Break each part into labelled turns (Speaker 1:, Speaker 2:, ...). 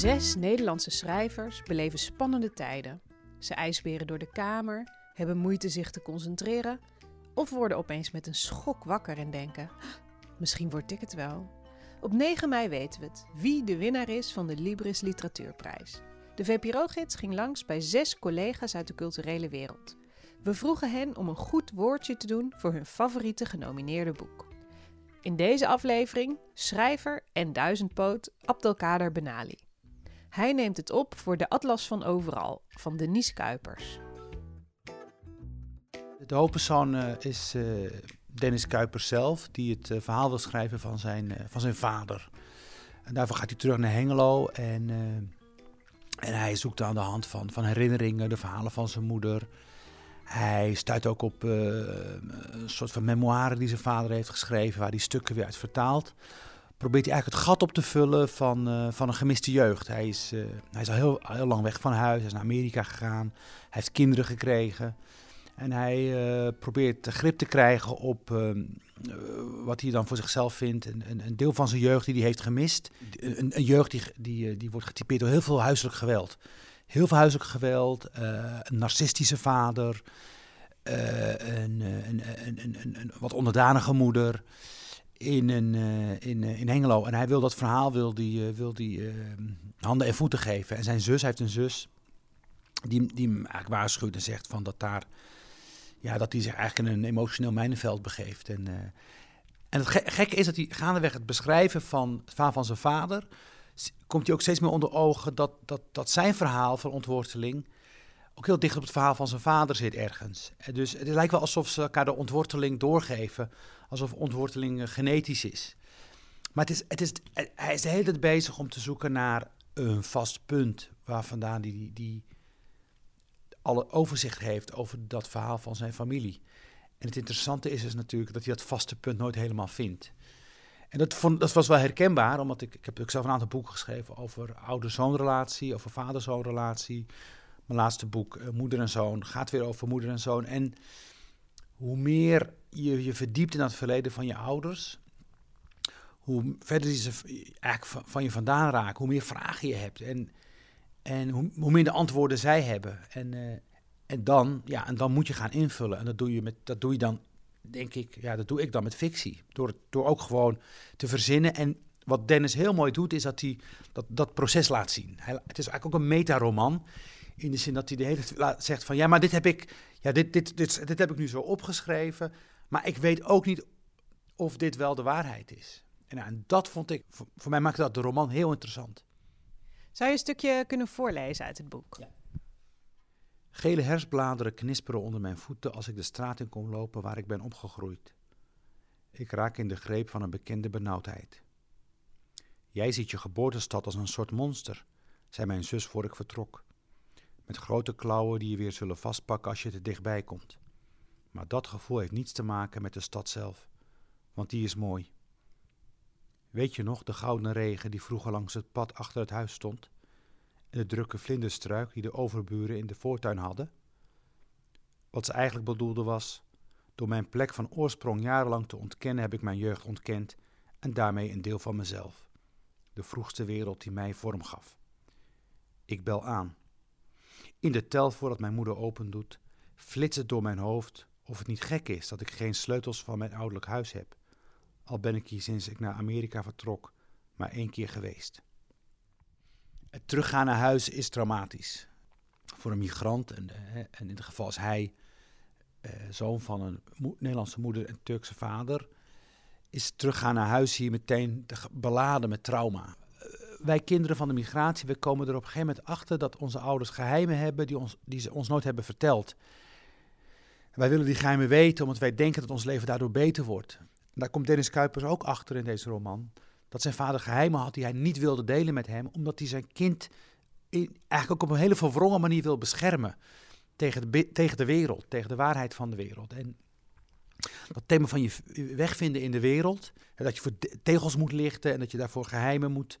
Speaker 1: Zes Nederlandse schrijvers beleven spannende tijden. Ze ijsberen door de kamer, hebben moeite zich te concentreren of worden opeens met een schok wakker en denken: misschien word ik het wel. Op 9 mei weten we het, wie de winnaar is van de Libris Literatuurprijs. De VPRO-gids ging langs bij zes collega's uit de culturele wereld. We vroegen hen om een goed woordje te doen voor hun favoriete genomineerde boek. In deze aflevering schrijver en duizendpoot Abdelkader Benali. Hij neemt het op voor de Atlas van Overal van Denise Kuipers.
Speaker 2: De hoofdpersoon uh, is uh, Dennis Kuipers zelf, die het uh, verhaal wil schrijven van zijn, van zijn vader. En daarvoor gaat hij terug naar Hengelo en, en hij zoekt aan de hand van, van herinneringen, de verhalen van zijn moeder. Hij stuit ook op een soort van memoire die zijn vader heeft geschreven, waar hij stukken weer uit vertaalt probeert hij eigenlijk het gat op te vullen van, uh, van een gemiste jeugd. Hij is, uh, hij is al heel, heel lang weg van huis, hij is naar Amerika gegaan, hij heeft kinderen gekregen. En hij uh, probeert grip te krijgen op ehm, wat hij dan voor zichzelf vindt. Een, een, een, deel van zijn jeugd die hij heeft gemist. Een, een jeugd die, die, die wordt getypeerd door heel veel huiselijk geweld. Heel veel huiselijk geweld, een narcistische vader, een, een, een, een, wat onderdanige moeder in, een, uh, in, uh, in Hengelo. En hij wil dat verhaal wil die, uh, wil die, handen en voeten geven. En zijn zus, heeft een zus, die, die hem eigenlijk waarschuwt en zegt van dat daar... Ja, dat hij zich eigenlijk in een emotioneel mijnenveld begeeft. En, en het gekke is dat hij gaandeweg het beschrijven van het van zijn vader... komt hij ook steeds meer onder ogen dat, dat, dat zijn verhaal van ontworteling ook heel dicht op het verhaal van zijn vader zit ergens. Dus het lijkt wel alsof ze elkaar de ontworteling doorgeven, alsof ontworteling genetisch is. Maar het is, het is, hij is de hele tijd bezig om te zoeken naar een vast punt waar vandaan die, die, alle overzicht heeft over dat verhaal van zijn familie. En het interessante is dus natuurlijk dat hij dat vaste punt nooit helemaal vindt. En dat, dat was wel herkenbaar, omdat ik, ik heb ook zelf een aantal boeken geschreven over ouder-zoonrelatie, over vader-zoonrelatie, mijn laatste boek, uh, Moeder en Zoon, gaat weer over moeder en zoon. En hoe meer je je verdiept in het verleden van je ouders, hoe verder ze eigenlijk van je vandaan raken, hoe meer vragen je hebt en, en hoe, hoe minder antwoorden zij hebben. En, uh, en, dan, ja, en dan moet je gaan invullen. En dat doe je, met, dat doe je dan, denk ik, ja, dat doe ik dan met fictie. Door, door ook gewoon te verzinnen. En wat Dennis heel mooi doet, is dat hij dat, dat proces laat zien. Het is eigenlijk ook een metaroman. In de zin dat hij de hele tijd zegt van ja, maar dit heb ik, ja, dit, dit, dit, dit heb ik nu zo opgeschreven. Maar ik weet ook niet of dit wel de waarheid is. En, nou, en dat vond ik, voor, voor, mij maakte dat de roman heel interessant.
Speaker 1: Zou je een stukje kunnen voorlezen uit het boek? Ja.
Speaker 2: Gele herfstbladeren knisperen onder mijn voeten als ik de straat in kom lopen waar ik ben opgegroeid. Ik raak in de greep van een bekende benauwdheid. Jij ziet je geboortestad als een soort monster, zei mijn zus voor ik vertrok met grote klauwen die je weer zullen vastpakken als je te dichtbij komt. Maar dat gevoel heeft niets te maken met de stad zelf, want die is mooi. Weet je nog de gouden regen die vroeger langs het pad achter het huis stond? En de drukke vlinderstruik die de overburen in de voortuin hadden? Wat ze eigenlijk bedoelde was: door mijn plek van oorsprong jarenlang te ontkennen, heb ik mijn jeugd ontkend en daarmee een deel van mezelf. De vroegste wereld die mij vorm gaf. Ik bel aan. In de tel voordat mijn moeder opendoet, flitst het door mijn hoofd of het niet gek is dat ik geen sleutels van mijn ouderlijk huis heb. Al ben ik hier sinds ik naar Amerika vertrok maar één keer geweest. Het teruggaan naar huis is traumatisch. Voor een migrant, en, en in dit geval is hij eh, zoon van een Nederlandse moeder en Turkse vader, is teruggaan naar huis hier meteen beladen met trauma wij kinderen van de migratie, we komen er op een gegeven moment achter dat onze ouders geheimen hebben die, ons, die ze ons nooit hebben verteld. Wij willen die geheimen weten, omdat wij denken dat ons leven daardoor beter wordt. En daar komt Dennis Kuipers ook achter in deze roman. Dat zijn vader geheimen had die hij niet wilde delen met hem, omdat hij zijn kind in, eigenlijk ook op een hele verwrongen manier wil beschermen tegen de, tegen de wereld, tegen de waarheid van de wereld. En dat thema van je wegvinden in de wereld, dat je voor tegels moet lichten en dat je daarvoor geheimen moet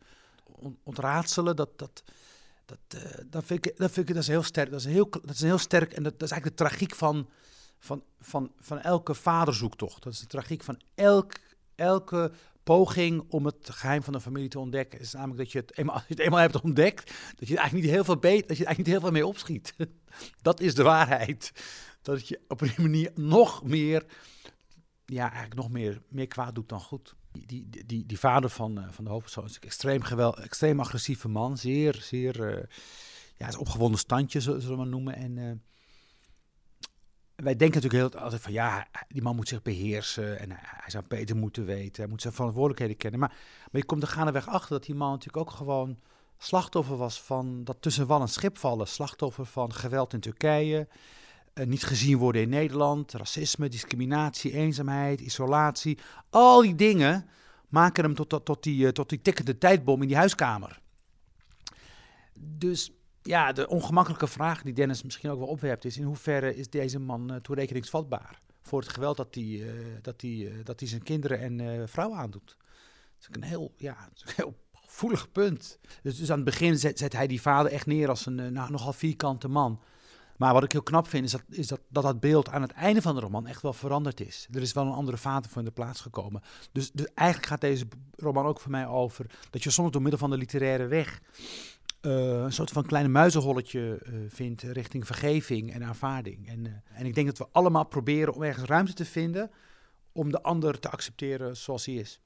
Speaker 2: ontraadselen, dat, dat, dat, uh, dat, vind ik, dat vind ik dat is heel sterk. Dat is heel, dat is heel sterk en dat, dat is eigenlijk de tragiek van, van, van, van elke vaderzoektocht. Dat is de tragiek van elk, elke poging om het geheim van de familie te ontdekken. is namelijk dat je het eenmaal, als je het eenmaal hebt ontdekt, dat je eigenlijk niet heel veel, beter, dat je eigenlijk niet heel veel mee opschiet. dat is de waarheid. Dat je op een manier nog meer, ja, eigenlijk nog meer, meer kwaad doet dan goed. Die, die, die, vader van, uh, van de hoofdpersoon is een extreem, geweld, extreem agressieve man. Zeer, zeer, uh, ja, is opgewonden standje, zullen we maar noemen. En uh, wij denken natuurlijk heel altijd van ja, die man moet zich beheersen en hij zou beter moeten weten, hij moet zijn verantwoordelijkheden kennen. Maar, maar je komt er gaandeweg achter dat die man natuurlijk ook gewoon slachtoffer was van dat tussen wal en schip vallen. Slachtoffer van geweld in Turkije, uh, niet gezien worden in Nederland, racisme, discriminatie, eenzaamheid, isolatie. Al die dingen maken hem tot, tot, tot die, uh, tot die tikkende tijdbom in die huiskamer. Dus ja, de ongemakkelijke vraag die Dennis misschien ook wel opwerpt is: in hoeverre is deze man uh, toerekeningsvatbaar voor het geweld dat hij, dat hij, dat hij zijn kinderen en uh, vrouw aandoet? Dat is een heel, ja, een heel gevoelig punt. Dus, dus aan het begin zet, zet, hij die vader echt neer als een nou, nogal vierkante man. Maar wat ik heel knap vind, is, dat, is dat, dat dat beeld aan het einde van de roman echt wel veranderd is. Er is wel een andere vader voor in de plaats gekomen. Dus, dus eigenlijk gaat deze roman ook voor mij over dat je soms door middel van de literaire weg uh, een soort van kleine muizenholletje uh, vindt richting vergeving en aanvaarding. En, uh, en ik denk dat we allemaal proberen om ergens ruimte te vinden om de ander te accepteren zoals hij is.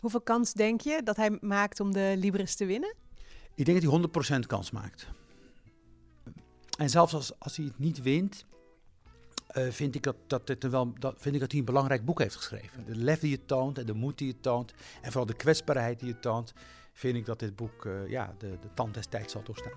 Speaker 1: Hoeveel kans denk je dat hij maakt om de Libris te winnen?
Speaker 2: Ik denk dat hij 100% kans maakt. En zelfs als, als hij het niet wint, vind, ik dat, dat, wel, dat, vind ik dat hij een belangrijk boek heeft geschreven. De lef die je toont en de moed die je toont en vooral de kwetsbaarheid die je toont vind ik dat dit boek uh, ja, de, de tand des tijds zal doorstaan.